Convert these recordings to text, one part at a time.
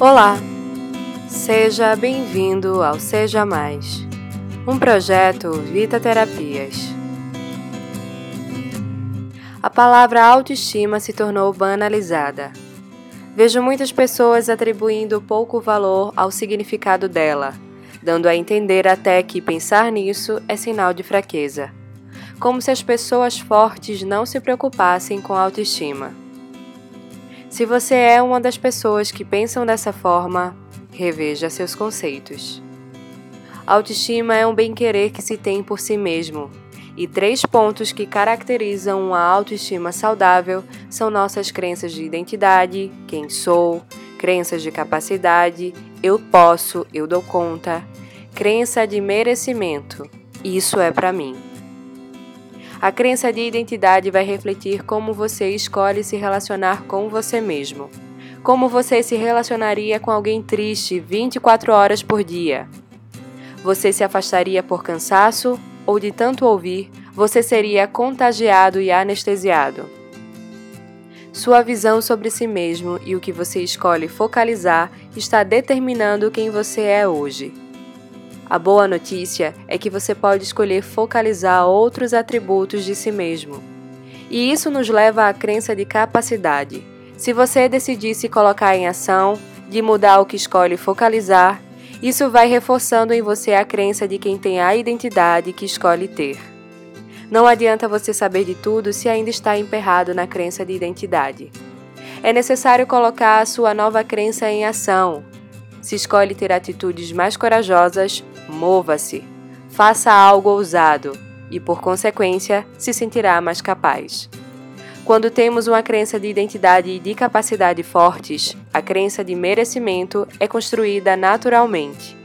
Olá, seja bem-vindo ao Seja Mais, um projeto Vita Terapias. A palavra autoestima se tornou banalizada. Vejo muitas pessoas atribuindo pouco valor ao significado dela, dando a entender até que pensar nisso é sinal de fraqueza, como se as pessoas fortes não se preocupassem com a autoestima. Se você é uma das pessoas que pensam dessa forma, reveja seus conceitos. Autoestima é um bem-querer que se tem por si mesmo, e três pontos que caracterizam uma autoestima saudável são nossas crenças de identidade, quem sou, crenças de capacidade, eu posso, eu dou conta, crença de merecimento, isso é para mim. A crença de identidade vai refletir como você escolhe se relacionar com você mesmo. Como você se relacionaria com alguém triste 24 horas por dia? Você se afastaria por cansaço ou de tanto ouvir, você seria contagiado e anestesiado? Sua visão sobre si mesmo e o que você escolhe focalizar está determinando quem você é hoje. A boa notícia é que você pode escolher focalizar outros atributos de si mesmo. E isso nos leva à crença de capacidade. Se você decidir se colocar em ação, de mudar o que escolhe focalizar, isso vai reforçando em você a crença de quem tem a identidade que escolhe ter. Não adianta você saber de tudo se ainda está emperrado na crença de identidade. É necessário colocar a sua nova crença em ação. Se escolhe ter atitudes mais corajosas, Mova-se, faça algo ousado e, por consequência, se sentirá mais capaz. Quando temos uma crença de identidade e de capacidade fortes, a crença de merecimento é construída naturalmente.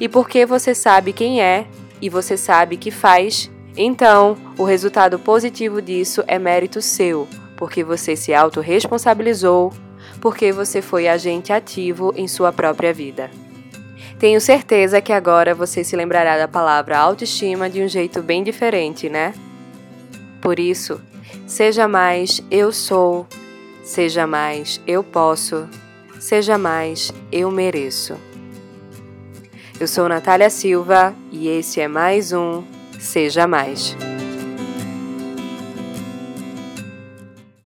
E porque você sabe quem é e você sabe que faz, então o resultado positivo disso é mérito seu, porque você se autorresponsabilizou, porque você foi agente ativo em sua própria vida. Tenho certeza que agora você se lembrará da palavra autoestima de um jeito bem diferente, né? Por isso, seja mais eu sou, seja mais eu posso, seja mais eu mereço. Eu sou Natália Silva e esse é mais um Seja Mais.